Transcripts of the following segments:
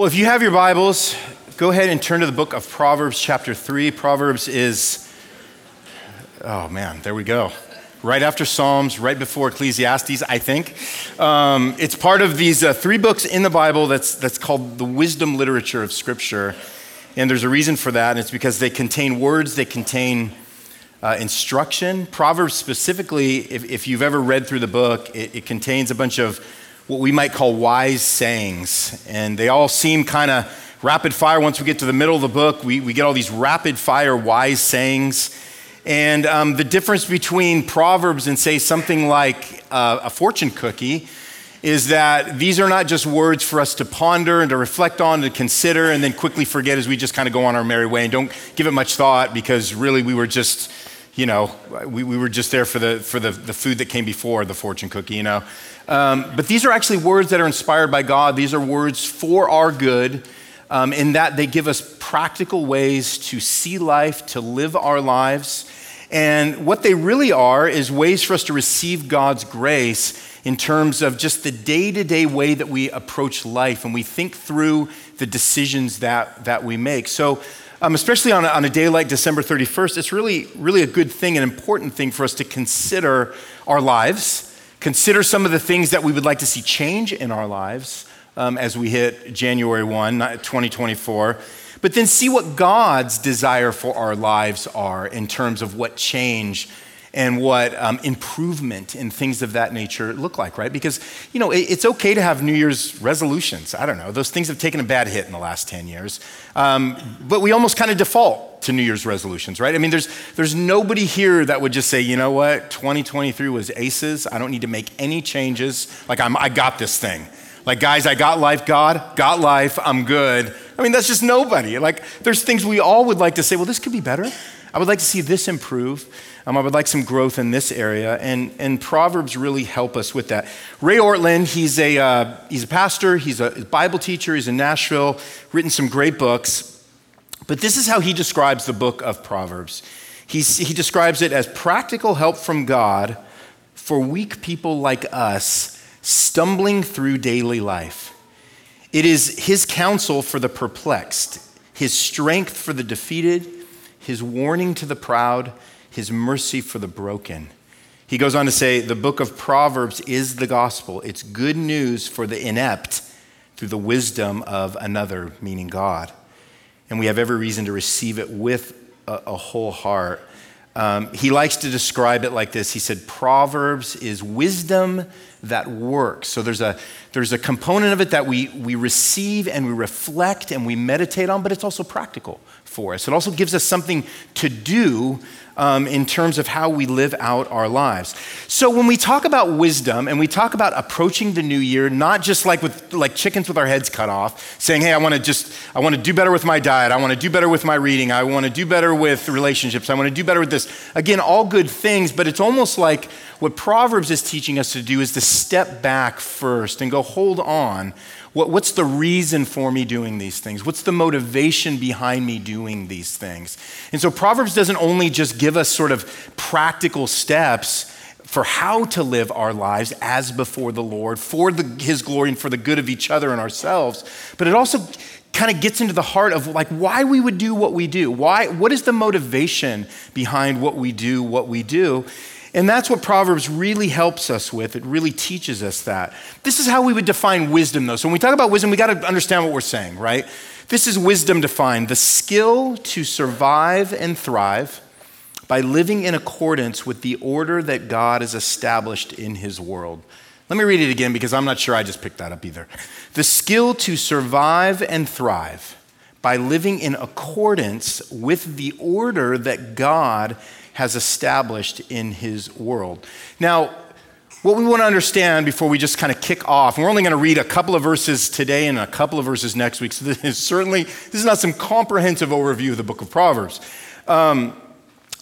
Well, if you have your Bibles, go ahead and turn to the book of Proverbs, chapter 3. Proverbs is, oh man, there we go. Right after Psalms, right before Ecclesiastes, I think. Um, it's part of these uh, three books in the Bible that's, that's called the wisdom literature of Scripture. And there's a reason for that, and it's because they contain words, they contain uh, instruction. Proverbs, specifically, if, if, you've ever read through the book, it, it contains a bunch of what we might call wise sayings. And they all seem kind of rapid fire. Once we get to the middle of the book, we, we get all these rapid fire wise sayings. And um, the difference between Proverbs and, say, something like uh, a fortune cookie is that these are not just words for us to ponder and to reflect on, to consider, and then quickly forget as we just kind of go on our merry way and don't give it much thought because really we were just, you know, we, we were just there for, the, for the, the food that came before the fortune cookie, you know. Um, but these are actually words that are inspired by God. These are words for our good, um, in that they give us practical ways to see life, to live our lives. And what they really are is ways for us to receive God's grace in terms of just the day to day way that we approach life and we think through the decisions that, that we make. So, um, especially on a, on a day like December 31st, it's really, really a good thing, an important thing for us to consider our lives consider some of the things that we would like to see change in our lives um, as we hit January 1, 2024. But then see what God's desire for our lives are in terms of what change and what um, improvement and things of that nature look like, right? Because, you know, it, it's okay to have New Year's resolutions. I don't know. Those things have taken a bad hit in the last 10 years. Um, but we almost kind of default to New Year's resolutions, right? I mean, there's, there's nobody here that would just say, you know what, 2023 was aces. I don't need to make any changes. Like, I'm, I got this thing. Like, guys, I got life, God, got life, I'm good. I mean, that's just nobody. Like, there's things we all would like to say, well, this could be better. I would like to see this improve. Um, I would like some growth in this area, and, and Proverbs really help us with that. Ray Ortlund, he's a, uh, he's a pastor, he's a Bible teacher, he's in Nashville, written some great books. But this is how he describes the book of Proverbs. He's, he describes it as practical help from God for weak people like us stumbling through daily life. It is his counsel for the perplexed, his strength for the defeated, his warning to the proud, his mercy for the broken. He goes on to say the book of Proverbs is the gospel. It's good news for the inept through the wisdom of another, meaning God. And we have every reason to receive it with a, a whole heart. Um, he likes to describe it like this. He said, Proverbs is wisdom that works. So there's a, there's a component of it that we, we receive and we reflect and we meditate on, but it's also practical for us. It also gives us something to do um, in terms of how we live out our lives. So when we talk about wisdom and we talk about approaching the new year, not just like with like chickens with our heads cut off, saying, "Hey, I want to just I want to do better with my diet. I want to do better with my reading. I want to do better with relationships. I want to do better with this." Again, all good things, but it's almost like what Proverbs is teaching us to do is to step back first and go, "Hold on." What, what's the reason for me doing these things? What's the motivation behind me doing these things? And so Proverbs doesn't only just give us sort of practical steps for how to live our lives as before the Lord, for the, His glory and for the good of each other and ourselves, but it also kind of gets into the heart of like why we would do what we do. Why, what is the motivation behind what we do, what we do? And that's what Proverbs really helps us with. It really teaches us that. This is how we would define wisdom, though. So when we talk about wisdom, we got to understand what we're saying, right? This is wisdom defined the skill to survive and thrive by living in accordance with the order that God has established in his world. Let me read it again because I'm not sure I just picked that up either. The skill to survive and thrive by living in accordance with the order that God has established in his world. Now, what we want to understand before we just kind of kick off, and we're only going to read a couple of verses today and a couple of verses next week, so this is certainly, this is not some comprehensive overview of the book of Proverbs. Um,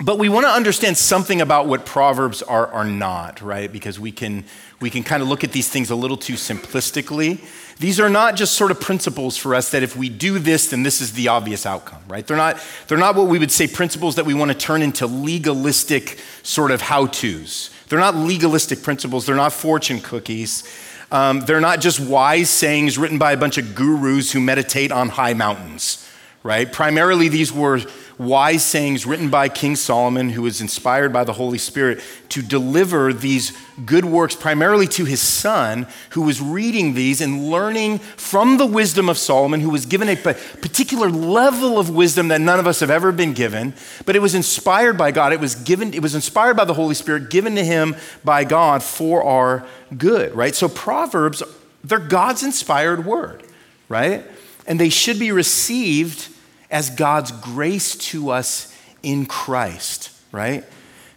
but we want to understand something about what Proverbs are, are not, right? Because we can, we can kind of look at these things a little too simplistically. These are not just sort of principles for us that if we do this, then this is the obvious outcome, right? They're not, they're not what we would say principles that we want to turn into legalistic sort of how to's. They're not legalistic principles, they're not fortune cookies. Um, they're not just wise sayings written by a bunch of gurus who meditate on high mountains, right? Primarily, these were wise sayings written by King Solomon, who was inspired by the Holy Spirit to deliver these good works primarily to his son, who was reading these and learning from the wisdom of Solomon, who was given a particular level of wisdom that none of us have ever been given. But it was inspired by God. It was given, it was inspired by the Holy Spirit, given to him by God for our good, right? So Proverbs, they're God's inspired word, right? And they should be received as God's grace to us in Christ, right?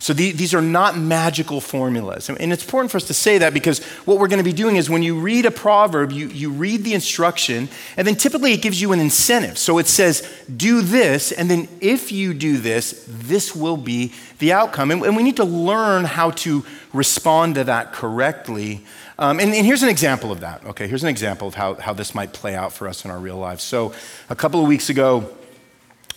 So these are not magical formulas. And it's important for us to say that because what we're going to be doing is when you read a proverb, you, you read the instruction, and then typically it gives you an incentive. So it says, do this, and then if you do this, this will be the outcome. And, and we need to learn how to respond to that correctly. Um, and, and here's an example of that. Okay, here's an example of how, how this might play out for us in our real lives. So a couple of weeks ago,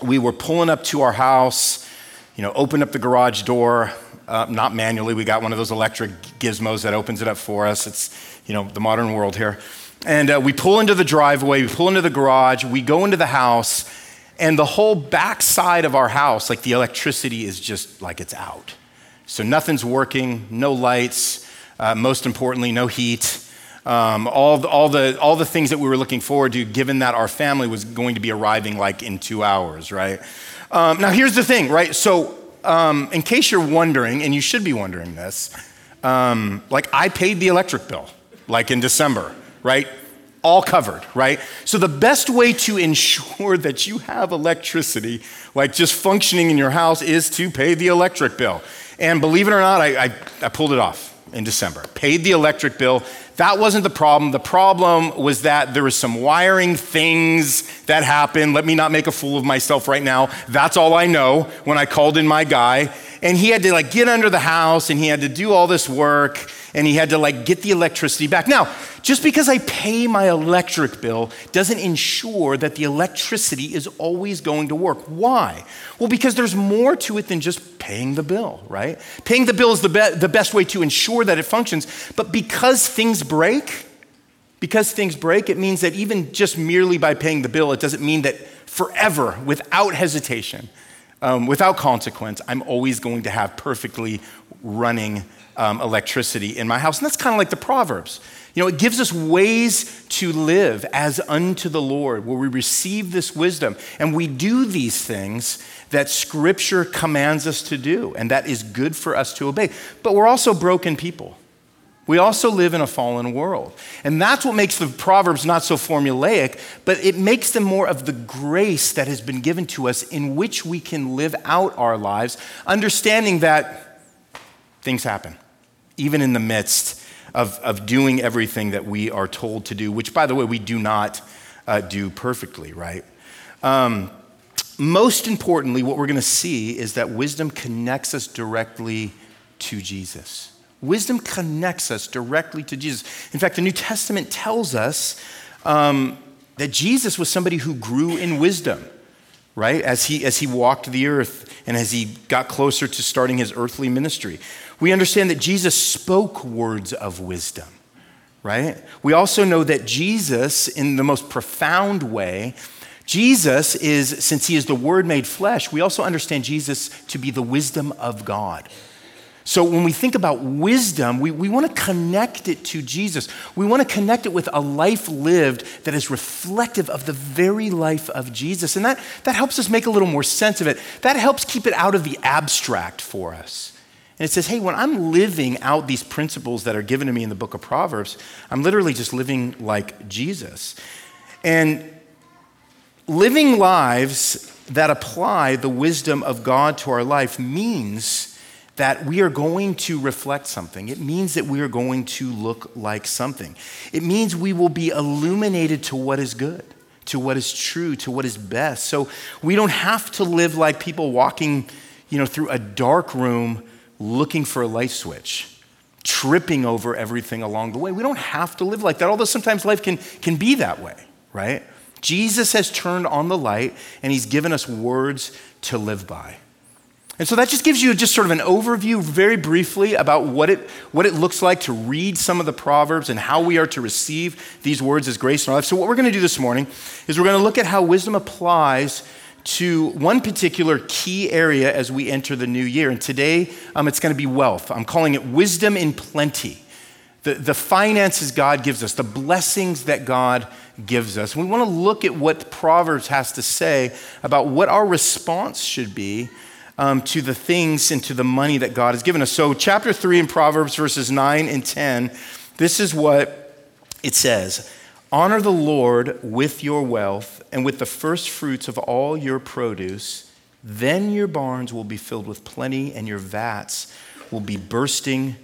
we were pulling up to our house, you know, opened up the garage door, uh, not manually. We got one of those electric gizmos that opens it up for us. It's, you know, the modern world here. And uh, we pull into the driveway, we pull into the garage, we go into the house, and the whole backside of our house, like the electricity is just like it's out. So nothing's working, no lights, uh, most importantly, no heat. Um, all, the, all, the, all the things that we were looking forward to, given that our family was going to be arriving like in two hours, right? Um, now, here's the thing, right? So, um, in case you're wondering, and you should be wondering this, um, like I paid the electric bill, like in December, right? All covered, right? So, the best way to ensure that you have electricity, like just functioning in your house, is to pay the electric bill. And believe it or not, I, I, I pulled it off in December. Paid the electric bill. That wasn't the problem. The problem was that there was some wiring things that happened. Let me not make a fool of myself right now. That's all I know when I called in my guy. And he had to like get under the house and he had to do all this work and he had to like get the electricity back. Now, just because I pay my electric bill doesn't ensure that the electricity is always going to work. Why? Well, because there's more to it than just paying the bill, right? Paying the bill is the, be- the best way to ensure that it functions. But because things break, because things break, it means that even just merely by paying the bill, it doesn't mean that forever, without hesitation, um, without consequence, I'm always going to have perfectly running um, electricity in my house. And that's kind of like the Proverbs. You know, it gives us ways to live as unto the Lord, where we receive this wisdom and we do these things that Scripture commands us to do, and that is good for us to obey. But we're also broken people. We also live in a fallen world. And that's what makes the Proverbs not so formulaic, but it makes them more of the grace that has been given to us in which we can live out our lives, understanding that things happen even in the midst of, of doing everything that we are told to do, which, by the way, we do not uh, do perfectly, right? Um, most importantly, what we're going to see is that wisdom connects us directly to Jesus. Wisdom connects us directly to Jesus. In fact, the New Testament tells us um, that Jesus was somebody who grew in wisdom, right? As he, as he walked the earth and as he got closer to starting his earthly ministry. We understand that Jesus spoke words of wisdom, right? We also know that Jesus, in the most profound way, Jesus is, since he is the Word made flesh, we also understand Jesus to be the wisdom of God. So when we think about wisdom, we, we want to connect it to Jesus. We want to connect it with a life lived that is reflective of the very life of Jesus. And that, that helps us make a little more sense of it. That helps keep it out of the abstract for us. And it says, hey, when I'm living out these principles that are given to me in the book of Proverbs, I'm literally just living like Jesus. And living lives that apply the wisdom of God to our life means that we are going to reflect something. It means that we are going to look like something. It means we will be illuminated to what is good, to what is true, to what is best. So we don't have to live like people walking, you know, through a dark room looking for a light switch, tripping over everything along the way. We don't have to live like that, although sometimes life can, can be that way, right? Jesus has turned on the light and he's given us words to live by. And so that just gives you just sort of an overview, very briefly, about what it, what it looks like to read some of the Proverbs and how we are to receive these words as grace in our life. So, what we're going to do this morning is we're going to look at how wisdom applies to one particular key area as we enter the new year. And today, um, it's going to be wealth. I'm calling it wisdom in plenty. The, the finances God gives us, the blessings that God gives us. We want to look at what Proverbs has to say about what our response should be um, to the things and to the money that God has given us. So, chapter 3 in Proverbs, verses 9 and 10, this is what it says Honor the Lord with your wealth and with the first fruits of all your produce. Then your barns will be filled with plenty, and your vats will be bursting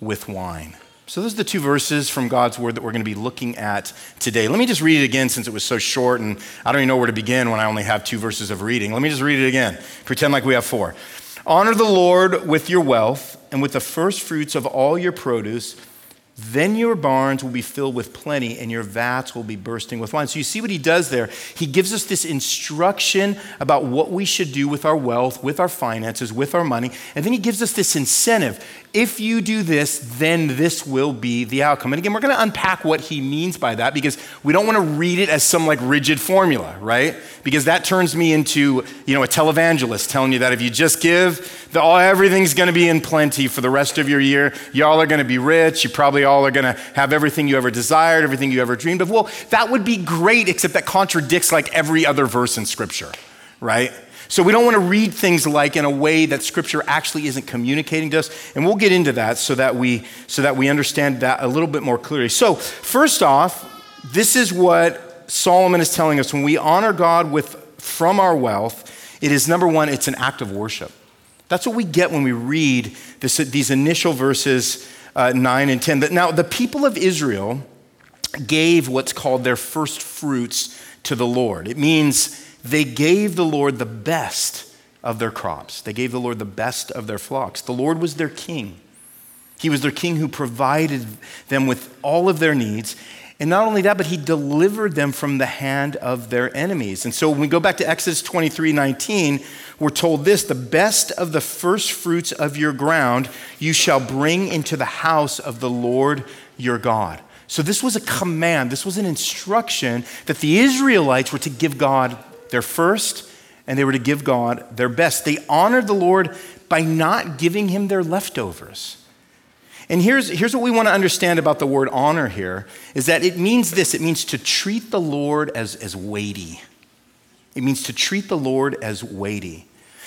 with wine. So, those are the two verses from God's word that we're going to be looking at today. Let me just read it again since it was so short, and I don't even know where to begin when I only have two verses of reading. Let me just read it again. Pretend like we have four. Honor the Lord with your wealth and with the first fruits of all your produce. Then your barns will be filled with plenty, and your vats will be bursting with wine. So, you see what he does there? He gives us this instruction about what we should do with our wealth, with our finances, with our money. And then he gives us this incentive. If you do this, then this will be the outcome. And again, we're going to unpack what he means by that because we don't want to read it as some like rigid formula, right? Because that turns me into, you know, a televangelist telling you that if you just give, the, all, everything's going to be in plenty for the rest of your year. Y'all are going to be rich. You probably all are going to have everything you ever desired, everything you ever dreamed of. Well, that would be great, except that contradicts like every other verse in Scripture, right? So we don't want to read things like in a way that scripture actually isn't communicating to us. And we'll get into that so that we so that we understand that a little bit more clearly. So, first off, this is what Solomon is telling us when we honor God with from our wealth, it is number 1, it's an act of worship. That's what we get when we read this, these initial verses uh, 9 and 10. Now, the people of Israel gave what's called their first fruits to the Lord. It means they gave the Lord the best of their crops. They gave the Lord the best of their flocks. The Lord was their king. He was their king who provided them with all of their needs. And not only that, but he delivered them from the hand of their enemies. And so when we go back to Exodus 23 19, we're told this the best of the first fruits of your ground you shall bring into the house of the Lord your God. So this was a command, this was an instruction that the Israelites were to give God their first, and they were to give God their best. They honored the Lord by not giving him their leftovers. And here's, here's what we want to understand about the word honor here is that it means this it means to treat the Lord as, as weighty. It means to treat the Lord as weighty.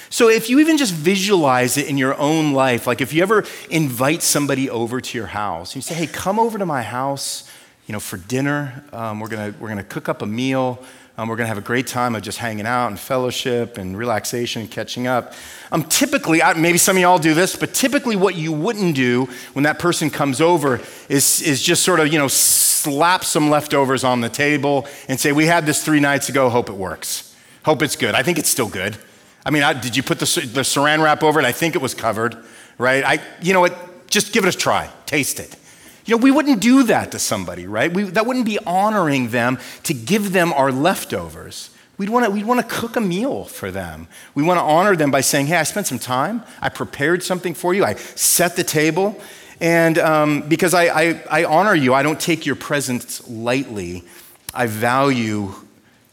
So if you even just visualize it in your own life, like if you ever invite somebody over to your house, you say, hey, come over to my house, you know, for dinner. Um, we're gonna we're gonna cook up a meal. Um, we're going to have a great time of just hanging out and fellowship and relaxation and catching up. Um, typically, maybe some of y'all do this, but typically, what you wouldn't do when that person comes over is, is just sort of, you know, slap some leftovers on the table and say, We had this three nights ago, hope it works. Hope it's good. I think it's still good. I mean, I, did you put the, the saran wrap over it? I think it was covered, right? I, you know what? Just give it a try, taste it. You know, we wouldn't do that to somebody, right? We, that wouldn't be honoring them to give them our leftovers. We'd want to we'd cook a meal for them. We want to honor them by saying, "Hey, I spent some time. I prepared something for you. I set the table, and um, because I, I, I honor you, I don't take your presence lightly. I value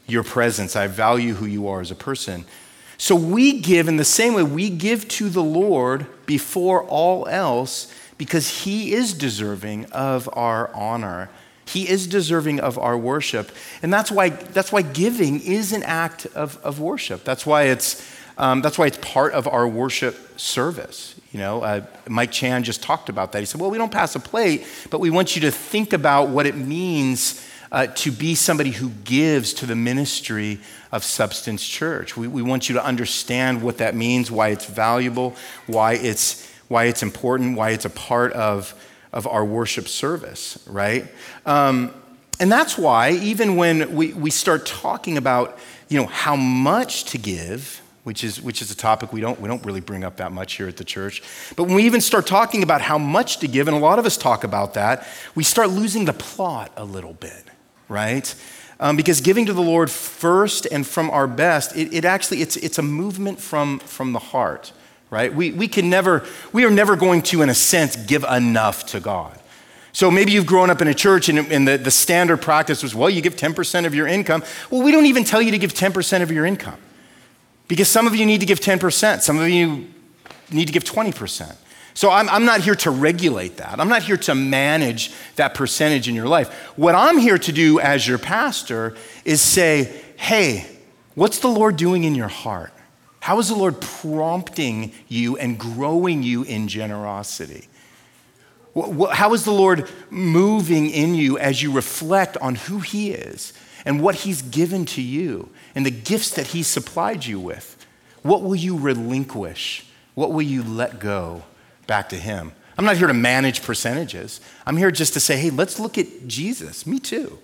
your presence. I value who you are as a person. So we give in the same way we give to the Lord before all else because he is deserving of our honor. He is deserving of our worship. And that's why, that's why giving is an act of, of worship. That's why, it's, um, that's why it's part of our worship service. You know, uh, Mike Chan just talked about that. He said, well, we don't pass a plate, but we want you to think about what it means uh, to be somebody who gives to the ministry of Substance Church. We, we want you to understand what that means, why it's valuable, why it's why it's important, why it's a part of, of our worship service, right? Um, and that's why, even when we, we start talking about you know, how much to give, which is, which is a topic we don't, we don't really bring up that much here at the church. But when we even start talking about how much to give, and a lot of us talk about that, we start losing the plot a little bit, right? Um, because giving to the Lord first and from our best, it, it actually, it's, it's a movement from, from the heart right? We, we can never, we are never going to, in a sense, give enough to God. So maybe you've grown up in a church and, and the, the standard practice was, well, you give 10% of your income. Well, we don't even tell you to give 10% of your income because some of you need to give 10%, some of you need to give 20%. So I'm, I'm not here to regulate that. I'm not here to manage that percentage in your life. What I'm here to do as your pastor is say, hey, what's the Lord doing in your heart? How is the Lord prompting you and growing you in generosity? How is the Lord moving in you as you reflect on who He is and what He's given to you and the gifts that He supplied you with? What will you relinquish? What will you let go back to Him? I'm not here to manage percentages. I'm here just to say, hey, let's look at Jesus. Me too.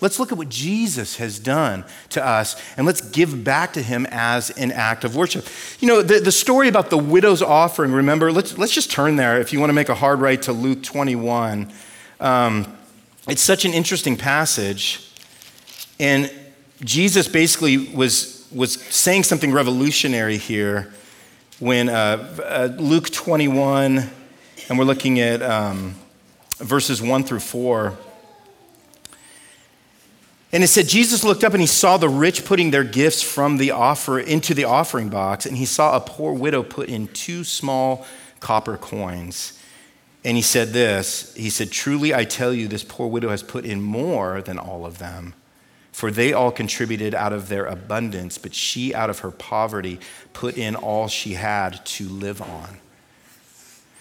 Let's look at what Jesus has done to us and let's give back to him as an act of worship. You know, the, the story about the widow's offering, remember, let's, let's just turn there if you want to make a hard right to Luke 21. Um, it's such an interesting passage. And Jesus basically was, was saying something revolutionary here when uh, uh, Luke 21, and we're looking at um, verses 1 through 4. And it said Jesus looked up and he saw the rich putting their gifts from the offer into the offering box, and he saw a poor widow put in two small copper coins. And he said this He said, Truly I tell you, this poor widow has put in more than all of them. For they all contributed out of their abundance, but she out of her poverty put in all she had to live on.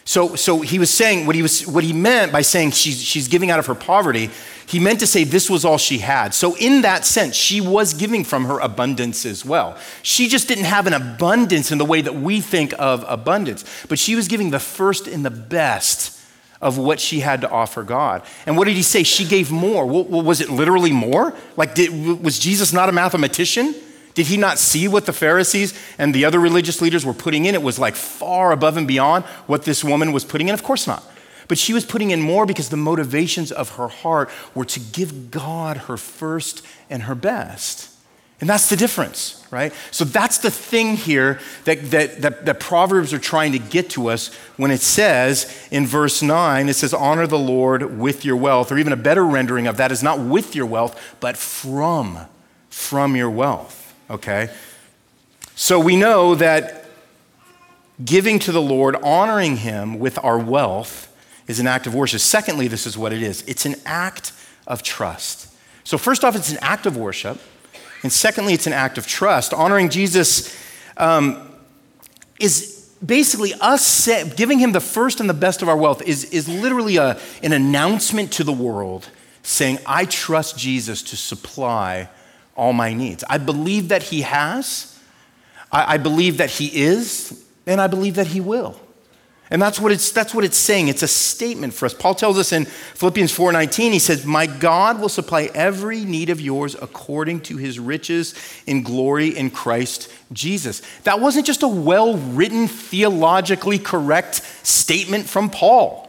So, so he was saying what he, was, what he meant by saying she's, she's giving out of her poverty, he meant to say this was all she had. So, in that sense, she was giving from her abundance as well. She just didn't have an abundance in the way that we think of abundance, but she was giving the first and the best of what she had to offer God. And what did he say? She gave more. Well, was it literally more? Like, did, was Jesus not a mathematician? Did he not see what the Pharisees and the other religious leaders were putting in? It was like far above and beyond what this woman was putting in? Of course not. But she was putting in more because the motivations of her heart were to give God her first and her best. And that's the difference, right? So that's the thing here that, that, that, that, Proverbs are trying to get to us when it says in verse 9, it says, Honor the Lord with your wealth, or even a better rendering of that is not with your wealth, but from, from your wealth okay? So we know that giving to the Lord, honoring Him with our wealth, is an act of worship. Secondly, this is what it is it's an act of trust. So, first off, it's an act of worship. And secondly, it's an act of trust. Honoring Jesus um, is basically us giving him the first and the best of our wealth, is, is literally a, an announcement to the world saying, I trust Jesus to supply all my needs. I believe that He has, I, I believe that He is, and I believe that He will. And that's what it's that's what it's saying. It's a statement for us. Paul tells us in Philippians 4:19 he says, "My God will supply every need of yours according to his riches in glory in Christ Jesus." That wasn't just a well-written theologically correct statement from Paul.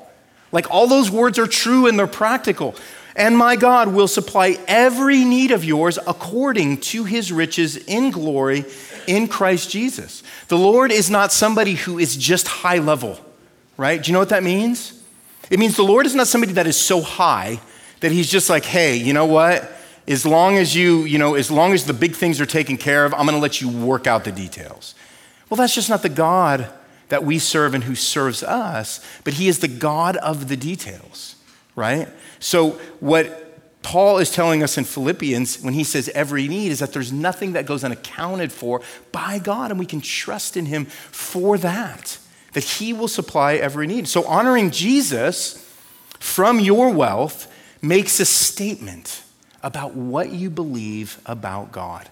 Like all those words are true and they're practical and my God will supply every need of yours according to his riches in glory in Christ Jesus. The Lord is not somebody who is just high level, right? Do you know what that means? It means the Lord is not somebody that is so high that he's just like, hey, you know what? As long as you, you know, as long as the big things are taken care of, I'm going to let you work out the details. Well, that's just not the God that we serve and who serves us, but he is the God of the details, right? So, what Paul is telling us in Philippians when he says every need is that there's nothing that goes unaccounted for by God, and we can trust in him for that, that he will supply every need. So, honoring Jesus from your wealth makes a statement about what you believe about God.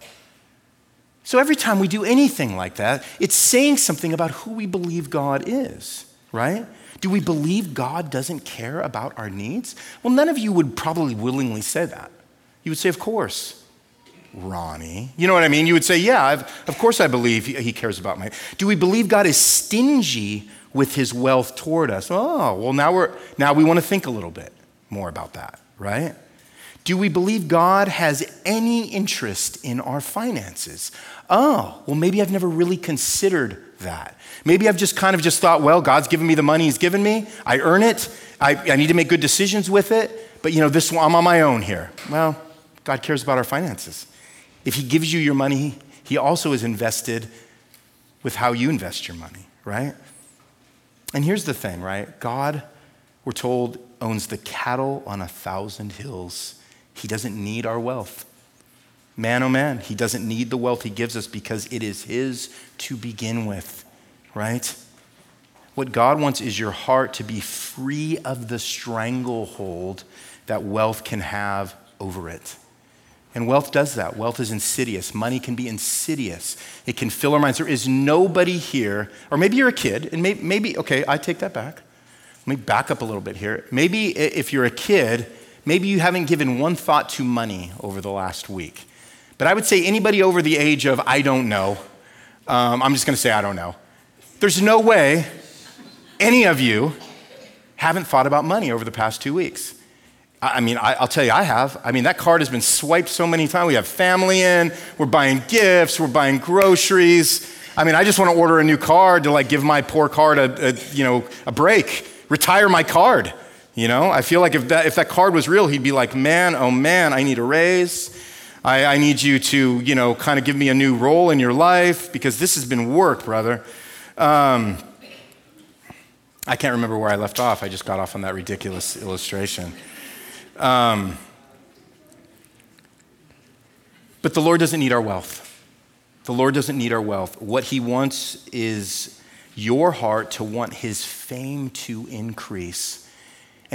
So, every time we do anything like that, it's saying something about who we believe God is, right? Do we believe God doesn't care about our needs? Well, none of you would probably willingly say that. You would say, Of course, Ronnie. You know what I mean? You would say, Yeah, I've, of course I believe he cares about my. Do we believe God is stingy with his wealth toward us? Oh, well, now, we're, now we want to think a little bit more about that, right? Do we believe God has any interest in our finances? Oh, well, maybe I've never really considered that. Maybe I've just kind of just thought, well, God's given me the money He's given me. I earn it. I, I need to make good decisions with it. But, you know, this one I'm on my own here. Well, God cares about our finances. If He gives you your money, He also is invested with how you invest your money, right? And here's the thing, right? God, we're told, owns the cattle on a thousand hills. He doesn't need our wealth. Man, oh man, he doesn't need the wealth he gives us because it is his to begin with, right? What God wants is your heart to be free of the stranglehold that wealth can have over it. And wealth does that. Wealth is insidious. Money can be insidious. It can fill our minds. There is nobody here, or maybe you're a kid, and maybe, maybe, okay, I take that back. Let me back up a little bit here. Maybe if you're a kid, maybe you haven't given one thought to money over the last week. But I would say anybody over the age of I don't know, um, I'm just going to say I don't know. There's no way any of you haven't thought about money over the past two weeks. I mean, I, will tell you, I have. I mean, that card has been swiped so many times. We have family in, we're buying gifts, we're buying groceries. I mean, I just want to order a new card to like give my poor card a, a you know, a break, retire my card. You know, I feel like if that, if that card was real, he'd be like, man, oh man, I need a raise. I, I need you to, you know, kind of give me a new role in your life because this has been work, brother. Um, I can't remember where I left off. I just got off on that ridiculous illustration. Um, but the Lord doesn't need our wealth. The Lord doesn't need our wealth. What He wants is your heart to want His fame to increase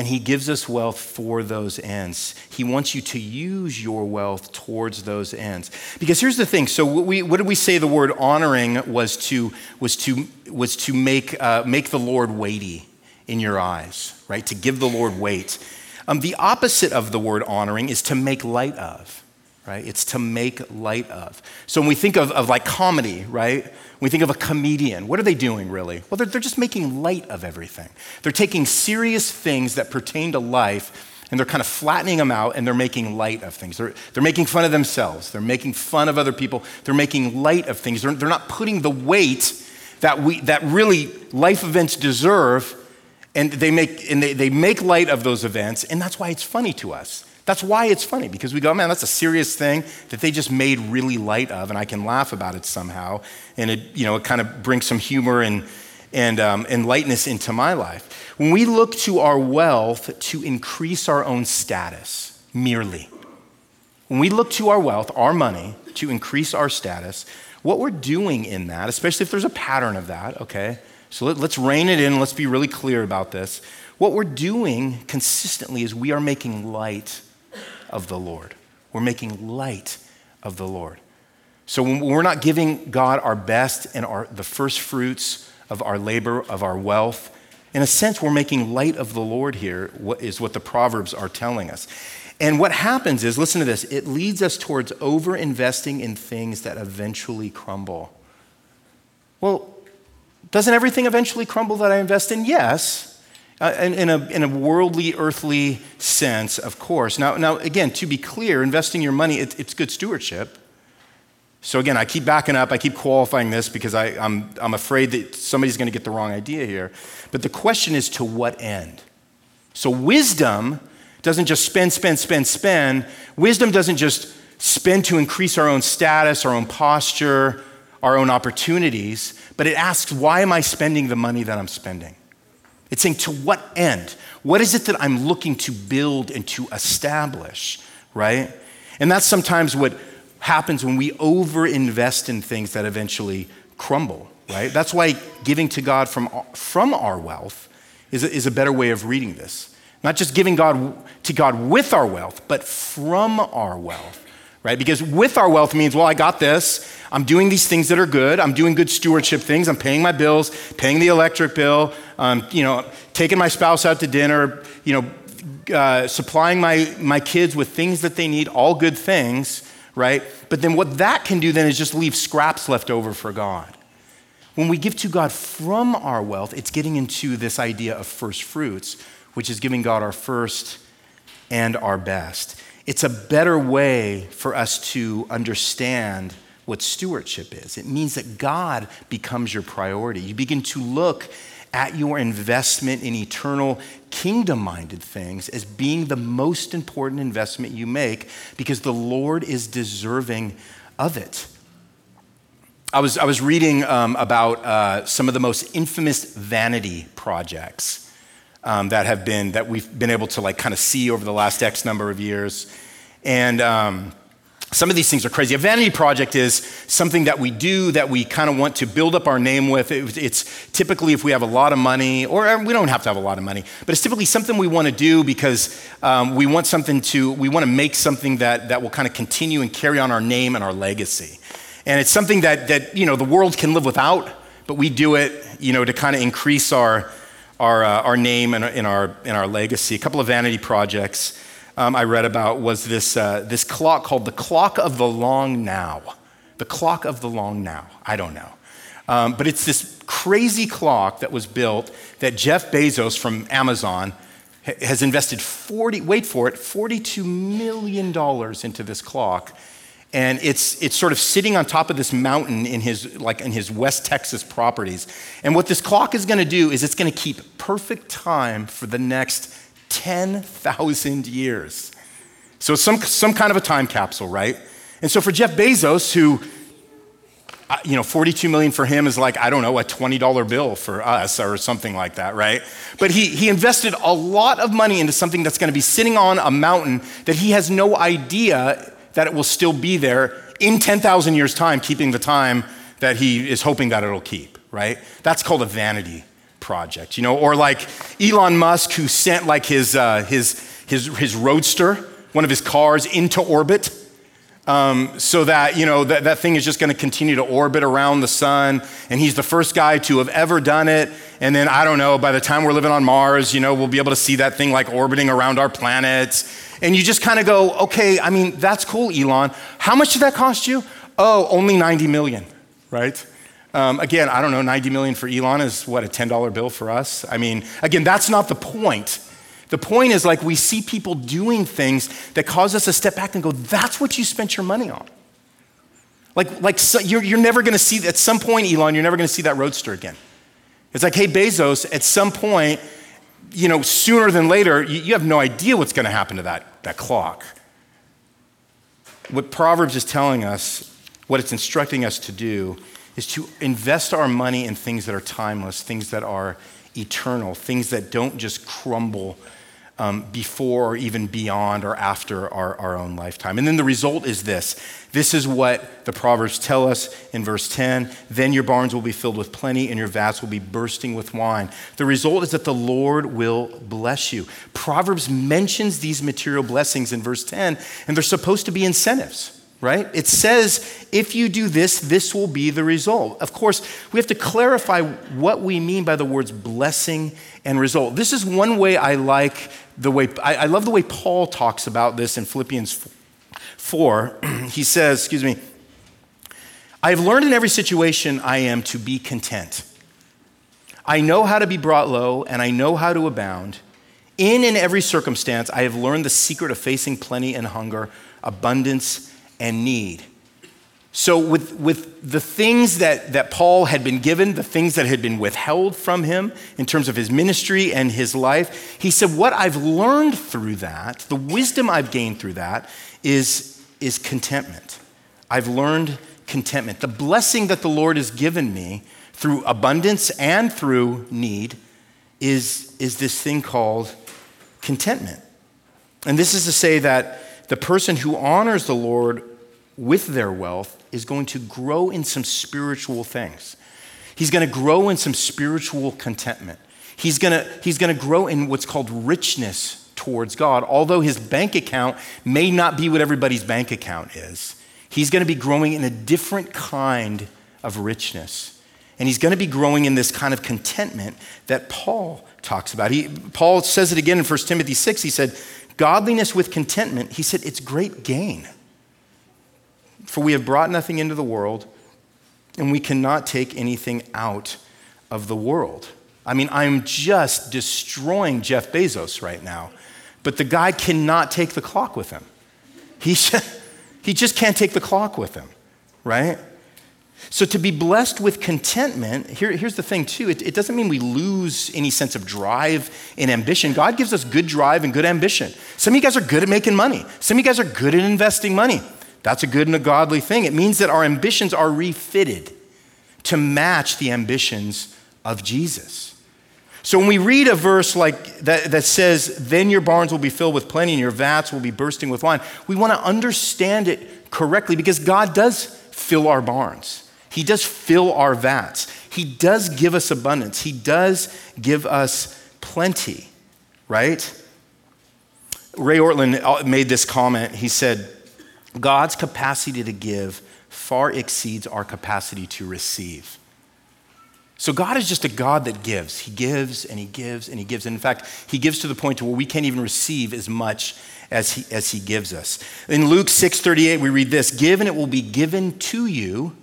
and he gives us wealth for those ends. He wants you to use your wealth towards those ends. Because here's the thing. So what, we, what did we say the word honoring was to, was to, was to make, uh, make the Lord weighty in your eyes, right? To give the Lord weight. Um, the opposite of the word honoring is to make light of, right? It's to make light of. So when we think of, of like comedy, right? we think of a comedian, what are they doing really? Well, they're, they're just making light of everything. They're taking serious things that pertain to life and they're kind of flattening them out and they're making light of things. They're, they're making fun of themselves. They're making fun of other people. They're making light of things. They're, they're not putting the weight that, we, that really life events deserve and they make, and they, they make light of those events and that's why it's funny to us. That's why it's funny because we go, man, that's a serious thing that they just made really light of, and I can laugh about it somehow, and it, you know, it kind of brings some humor and and, um, and lightness into my life. When we look to our wealth to increase our own status merely, when we look to our wealth, our money, to increase our status, what we're doing in that, especially if there's a pattern of that, okay? So let, us rein it in, let's be really clear about this. What we're doing consistently is we are making light of the Lord. We're making light of the Lord. So when we're not giving God our best and our, the first fruits of our labor, of our wealth, in a sense, we're making light of the Lord here, is what the Proverbs are telling us. And what happens is, listen to this, it leads us towards over investing in things that eventually crumble. Well, doesn't everything eventually crumble that I invest in? Yes uh, in, in, a, in a worldly, earthly sense, of course. Now, now again, to be clear, investing your money, it, it's good stewardship. So again, I keep backing up, I keep qualifying this because I, I'm, I'm afraid that somebody's going to get the wrong idea here. But the question is to what end? So wisdom doesn't just spend, spend, spend, spend. Wisdom doesn't just spend to increase our own status, our own posture, our own opportunities, but it asks, why am I spending the money that I'm spending? It's saying, to what end? What is it that I'm looking to build and to establish, right? And that's sometimes what happens when we overinvest in things that eventually crumble, right? That's why giving to God from, from our wealth is a, is a better way of reading this. Not just giving God to God with our wealth, but from our wealth, right? Because with our wealth means, well, I got this. I'm doing these things that are good. I'm doing good stewardship things. I'm paying my bills, paying the electric bill, um, you know, taking my spouse out to dinner, you know, uh, supplying my, my kids with things that they need, all good things, right? But then what that can do then is just leave scraps left over for God. When we give to God from our wealth, it's getting into this idea of first fruits, which is giving God our first and our best. it's a better way for us to understand what stewardship is. It means that God becomes your priority. You begin to look at your investment in eternal kingdom minded things as being the most important investment you make because the Lord is deserving of it. I was, I was reading um, about uh, some of the most infamous vanity projects um, that have been, that we've been able to like kind of see over the last X number of years. And um, some of these things are crazy. A vanity project is something that we do that we kind of want to build up our name with. It, it's typically if we have a lot of money, or we don't have to have a lot of money, but it's typically something we want to do because um, we want something to, we want to make something that, that will kind of continue and carry on our name and our legacy. And it's something that, that you know, the world can live without, but we do it you know, to kind of increase our, our, uh, our name and, and, our, and our legacy. A couple of vanity projects um, I read about was this, uh, this clock called the Clock of the Long Now. The Clock of the Long Now. I don't know. Um, but it's this crazy clock that was built that Jeff Bezos from Amazon has invested 40, wait for it, $42 million into this clock and it's, it's sort of sitting on top of this mountain in his like in his west texas properties and what this clock is going to do is it's going to keep perfect time for the next 10000 years. So it's some, some kind of a time capsule right? And so for jeff bezos who uh, you know 42 million for him is like i don't know a $20 bill for us or something like that right? But he, he invested a lot of money into something that's going to be sitting on a mountain that he has no idea that it will still be there in 10,000 years' time, keeping the time that he is hoping that it'll keep, right? That's called a vanity project, you know, or like Elon Musk who sent like his, uh, his, his, his roadster, one of his cars, into orbit. Um, so that you know that, that thing is just going to continue to orbit around the sun and he's the first guy to have ever done it and then i don't know by the time we're living on mars you know we'll be able to see that thing like orbiting around our planet and you just kind of go, okay, I mean, that's cool, Elon. How much did that cost you? Oh, only 90 million, right? Um, again, I don't know, 90 million for Elon is what, a $10 bill for us? I mean, again, that's not the point. The point is like we see people doing things that cause us to step back and go, that's what you spent your money on. Like, like so you're, you're never gonna see, at some point, Elon, you're never gonna see that roadster again. It's like, hey, Bezos, at some point, you know, sooner than later, you, you have no idea what's gonna happen to that that clock. What Proverbs is telling us, what it's instructing us to do, is to invest our money in things that are timeless, things that are eternal, things that don't just crumble um, before or even beyond or after our, our own lifetime. And then the result is this this is what the Proverbs tell us in verse 10 Then your barns will be filled with plenty, and your vats will be bursting with wine. The result is that the Lord will bless you. Proverbs mentions these material blessings in verse 10, and they're supposed to be incentives right? It says, if you do this, this will be the result. Of course, we have to clarify what we mean by the words blessing and result. This is one way I like the way, I, I love the way Paul talks about this in Philippians 4. he says, excuse me, I have learned in every situation I am to be content. I know how to be brought low, and I know how to abound. In in every circumstance, I have learned the secret of facing plenty and hunger, abundance and need. So, with, with the things that, that Paul had been given, the things that had been withheld from him in terms of his ministry and his life, he said, What I've learned through that, the wisdom I've gained through that, is, is contentment. I've learned contentment. The blessing that the Lord has given me through abundance and through need is, is this thing called contentment. And this is to say that the person who honors the Lord with their wealth is going to grow in some spiritual things. He's going to grow in some spiritual contentment. He's going to, he's going to grow in what's called richness towards God. Although his bank account may not be what everybody's bank account is, he's going to be growing in a different kind of richness. And he's going to be growing in this kind of contentment that Paul talks about. He, Paul says it again in 1 Timothy 6. He said, Godliness with contentment, he said, it's great gain. For we have brought nothing into the world, and we cannot take anything out of the world. I mean, I'm just destroying Jeff Bezos right now, but the guy cannot take the clock with him. He, just, he just can't take the clock with him, right? So, to be blessed with contentment, here, here's the thing, too. It, it, doesn't mean we lose any sense of drive and ambition. God gives us good drive and good ambition. Some of you guys are good at making money, some of you guys are good at investing money. That's a good and a godly thing. It means that our ambitions are refitted to match the ambitions of Jesus. So when we read a verse like that, that says, Then your barns will be filled with plenty and your vats will be bursting with wine, we want to understand it correctly because God does fill our barns. He does fill our vats. He does give us abundance. He does give us plenty, right? Ray Ortlund uh, made this comment. He said, God's capacity to give far exceeds our capacity to receive. So God is just a God that gives. He gives and he gives and he gives. And in fact, he gives to the point to where we can't even receive as much as he, as he gives us. In Luke 6:38 we read this, "Give and it will be given to you.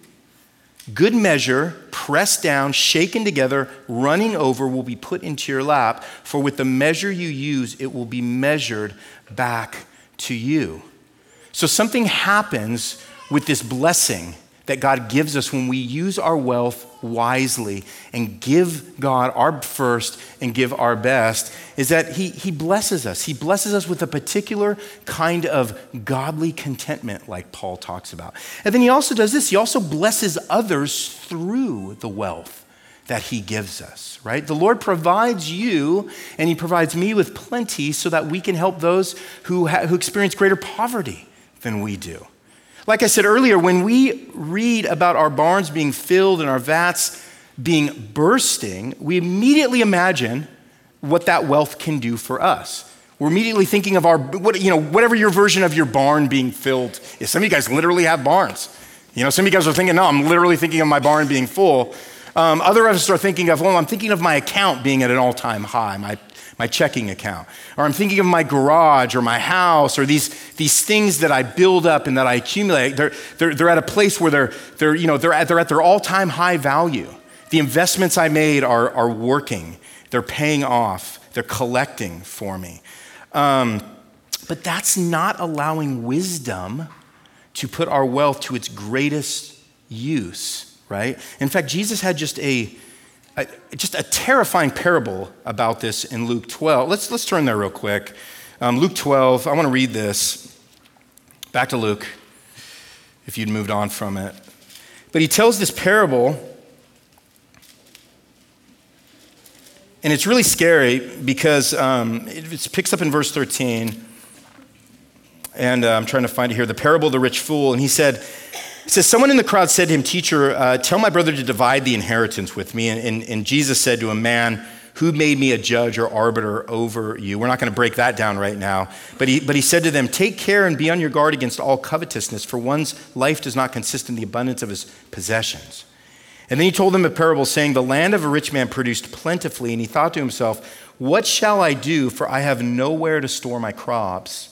Good measure, pressed down, shaken together, running over will be put into your lap, for with the measure you use it will be measured back to you." So something happens with this blessing that God gives us when we use our wealth wisely and give God our first and give our best is that he, he blesses us. He blesses us with a particular kind of godly contentment, like Paul talks about. And then he also does this he also blesses others through the wealth that he gives us, right? The Lord provides you and he provides me with plenty so that we can help those who, ha- who experience greater poverty than we do. Like I said earlier, when we read about our barns being filled and our vats being bursting, we immediately imagine what that wealth can do for us. We're immediately thinking of our, what, you know, whatever your version of your barn being filled is. Some of you guys literally have barns. You know, some of you guys are thinking, no, I'm literally thinking of my barn being full. Um, other of us are thinking of, well, I'm thinking of my account being at an all time high, my my checking account. Or I'm thinking of my garage or my house or these, these things that I build up and that I accumulate. They're, they're, they're at a place where they're, they're, you know, they're, at, they're at their all time high value. The investments I made are, are working, they're paying off, they're collecting for me. Um, but that's not allowing wisdom to put our wealth to its greatest use, right? In fact, Jesus had just a just a terrifying parable about this in Luke 12. Let's, let's turn there real quick. Um, Luke 12, I want to read this. Back to Luke, if you'd moved on from it. But he tells this parable, and it's really scary because um, it, it, picks up in verse 13. And uh, I'm trying to find it here the parable of the rich fool. And he said, it says, Someone in the crowd said to him, Teacher, uh, tell my brother to divide the inheritance with me. And, and, and Jesus said to a Man, who made me a judge or arbiter over you? We're not going to break that down right now. But he, but he said to them, Take care and be on your guard against all covetousness, for one's life does not consist in the abundance of his possessions. And then he told them a parable, saying, The land of a rich man produced plentifully, and he thought to himself, What shall I do? For I have nowhere to store my crops.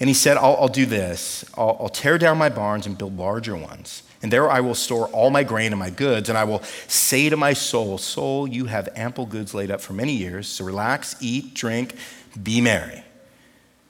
And he said, I'll, I'll do this I'll, I'll tear down my barns and build larger ones. And there I will store all my grain and my goods. And I will say to my soul, Soul, you have ample goods laid up for many years. So relax, eat, drink, be merry.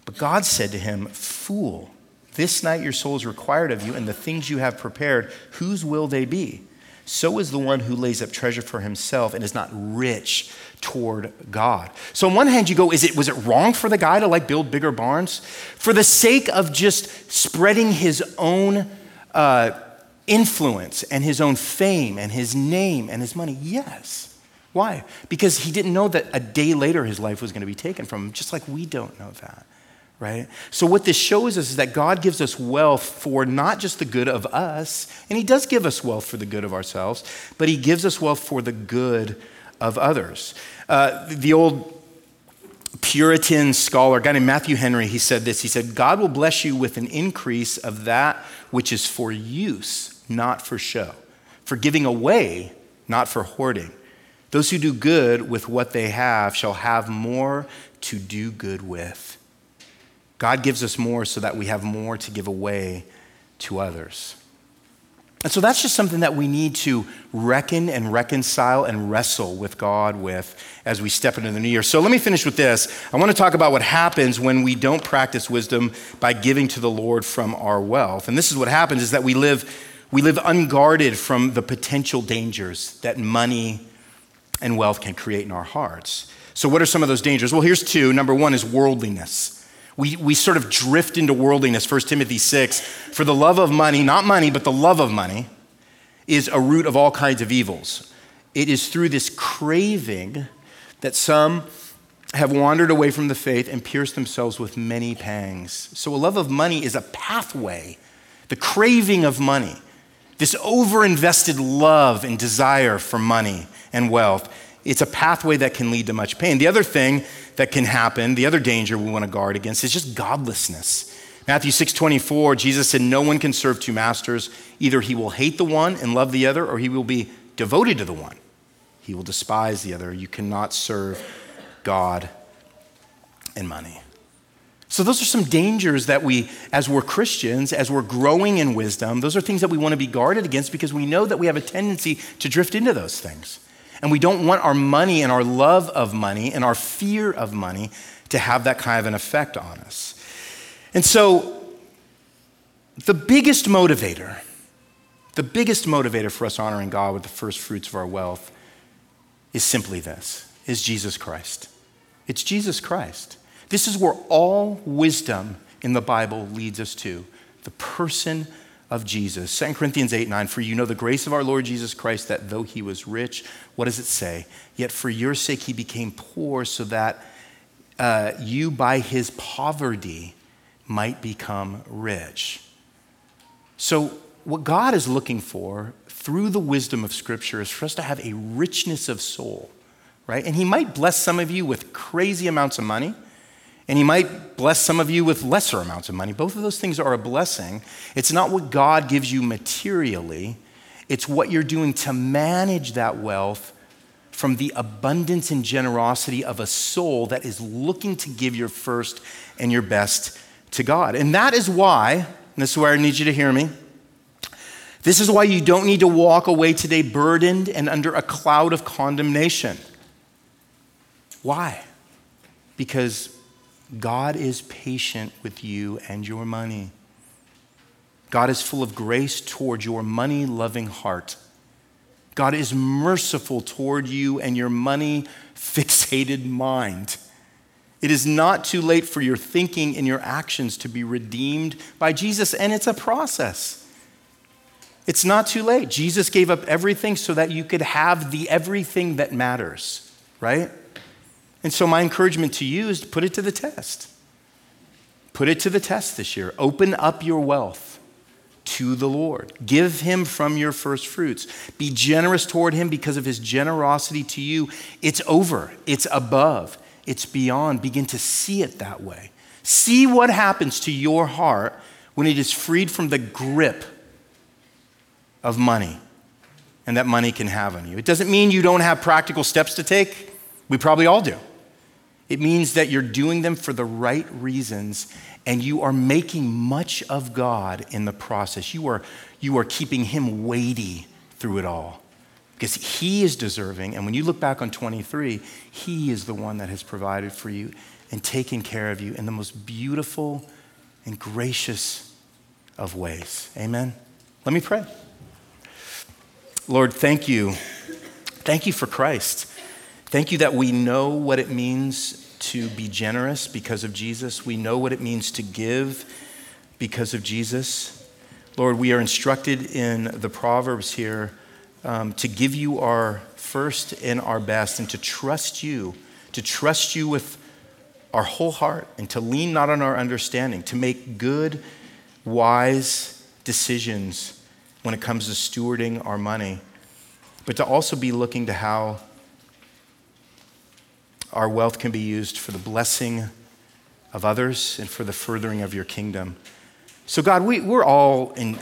But God said to him, Fool, this night your soul is required of you, and the things you have prepared, whose will they be? So is the one who lays up treasure for himself and is not rich toward God. So on one hand you go, is it was it wrong for the guy to like build bigger barns? For the sake of just spreading his own uh, influence and his own fame and his name and his money? Yes. Why? Because he didn't know that a day later his life was going to be taken from him, just like we don't know that right? So, what this shows us is that God gives us wealth for not just the good of us, and He does give us wealth for the good of ourselves, but He gives us wealth for the good of others. Uh, the old Puritan scholar, a guy named Matthew Henry, he said this. He said, God will bless you with an increase of that which is for use, not for show, for giving away, not for hoarding. Those who do good with what they have shall have more to do good with. God gives us more so that we have more to give away to others. And so that's just something that we need to reckon and reconcile and wrestle with God with as we step into the new year. So let me finish with this. I want to talk about what happens when we don't practice wisdom by giving to the Lord from our wealth. And this is what happens is that we live we live unguarded from the potential dangers that money and wealth can create in our hearts. So what are some of those dangers? Well, here's two. Number 1 is worldliness. We, we sort of drift into worldliness. 1 Timothy 6 For the love of money, not money, but the love of money, is a root of all kinds of evils. It is through this craving that some have wandered away from the faith and pierced themselves with many pangs. So, a love of money is a pathway, the craving of money, this overinvested love and desire for money and wealth. It's a pathway that can lead to much pain. The other thing that can happen, the other danger we want to guard against is just godlessness. Matthew 6:24, Jesus said, "No one can serve two masters. Either he will hate the one and love the other, or he will be devoted to the one. He will despise the other. You cannot serve God and money." So, those are some dangers that we, as we're Christians, as we're growing in wisdom, those are things that we want to be guarded against because we know that we have a tendency to drift into those things. And we don't want our money and our love of money and our fear of money to have that kind of an effect on us. And so, the biggest motivator, the biggest motivator for us honoring God with the first fruits of our wealth is simply this is Jesus Christ. It's Jesus Christ. This is where all wisdom in the Bible leads us to the person of Jesus. 2 Corinthians 8 9, for you know the grace of our Lord Jesus Christ, that though he was rich, what does it say? Yet for your sake he became poor, so that uh, you by his poverty might become rich. So, what God is looking for through the wisdom of Scripture is for us to have a richness of soul, right? And he might bless some of you with crazy amounts of money. And He might bless some of you with lesser amounts of money. Both of those things are a blessing. It's not what God gives you materially, it's what you're doing to manage that wealth from the abundance and generosity of a soul that is looking to give your first and your best to God. And that is why, and this is where I need you to hear me. This is why you don't need to walk away today burdened and under a cloud of condemnation. Why? Because God is patient with you and your money. God is full of grace toward your money loving heart. God is merciful toward you and your money fixated mind. It is not too late for your thinking and your actions to be redeemed by Jesus, and it's a process. It's not too late. Jesus gave up everything so that you could have the everything that matters, right? And so, my encouragement to you is to put it to the test. Put it to the test this year. Open up your wealth to the Lord. Give Him from your first fruits. Be generous toward Him because of His generosity to you. It's over, it's above, it's beyond. Begin to see it that way. See what happens to your heart when it is freed from the grip of money and that money can have on you. It doesn't mean you don't have practical steps to take. We probably all do. It means that you're doing them for the right reasons and you are making much of God in the process. You are, you are keeping Him weighty through it all because He is deserving. And when you look back on 23, He is the one that has provided for you and taken care of you in the most beautiful and gracious of ways. Amen. Let me pray. Lord, thank you. Thank you for Christ. Thank you that we know what it means to be generous because of Jesus. We know what it means to give because of Jesus. Lord, we are instructed in the Proverbs here um, to give you our first and our best and to trust you, to trust you with our whole heart and to lean not on our understanding, to make good, wise decisions when it comes to stewarding our money, but to also be looking to how our wealth can be used for the blessing of others and for the furthering of your kingdom. So, God, we, we're, all in,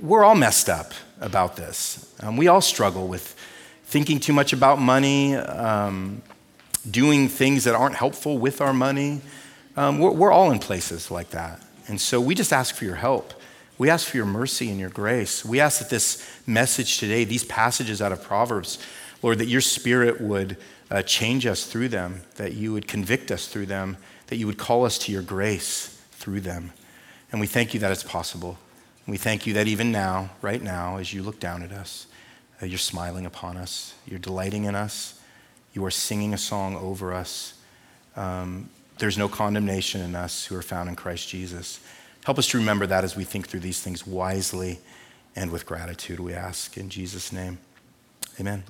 we're all messed up about this. Um, we all struggle with thinking too much about money, um, doing things that aren't helpful with our money. Um, we're, we're all in places like that. And so we just ask for your help. We ask for your mercy and your grace. We ask that this message today, these passages out of Proverbs, Lord, that your spirit would uh, change us through them, that you would convict us through them, that you would call us to your grace through them. And we thank you that it's possible. We thank you that even now, right now, as you look down at us, uh, you're smiling upon us, you're delighting in us, you are singing a song over us. Um, there's no condemnation in us who are found in Christ Jesus. Help us to remember that as we think through these things wisely and with gratitude, we ask in Jesus' name. Amen.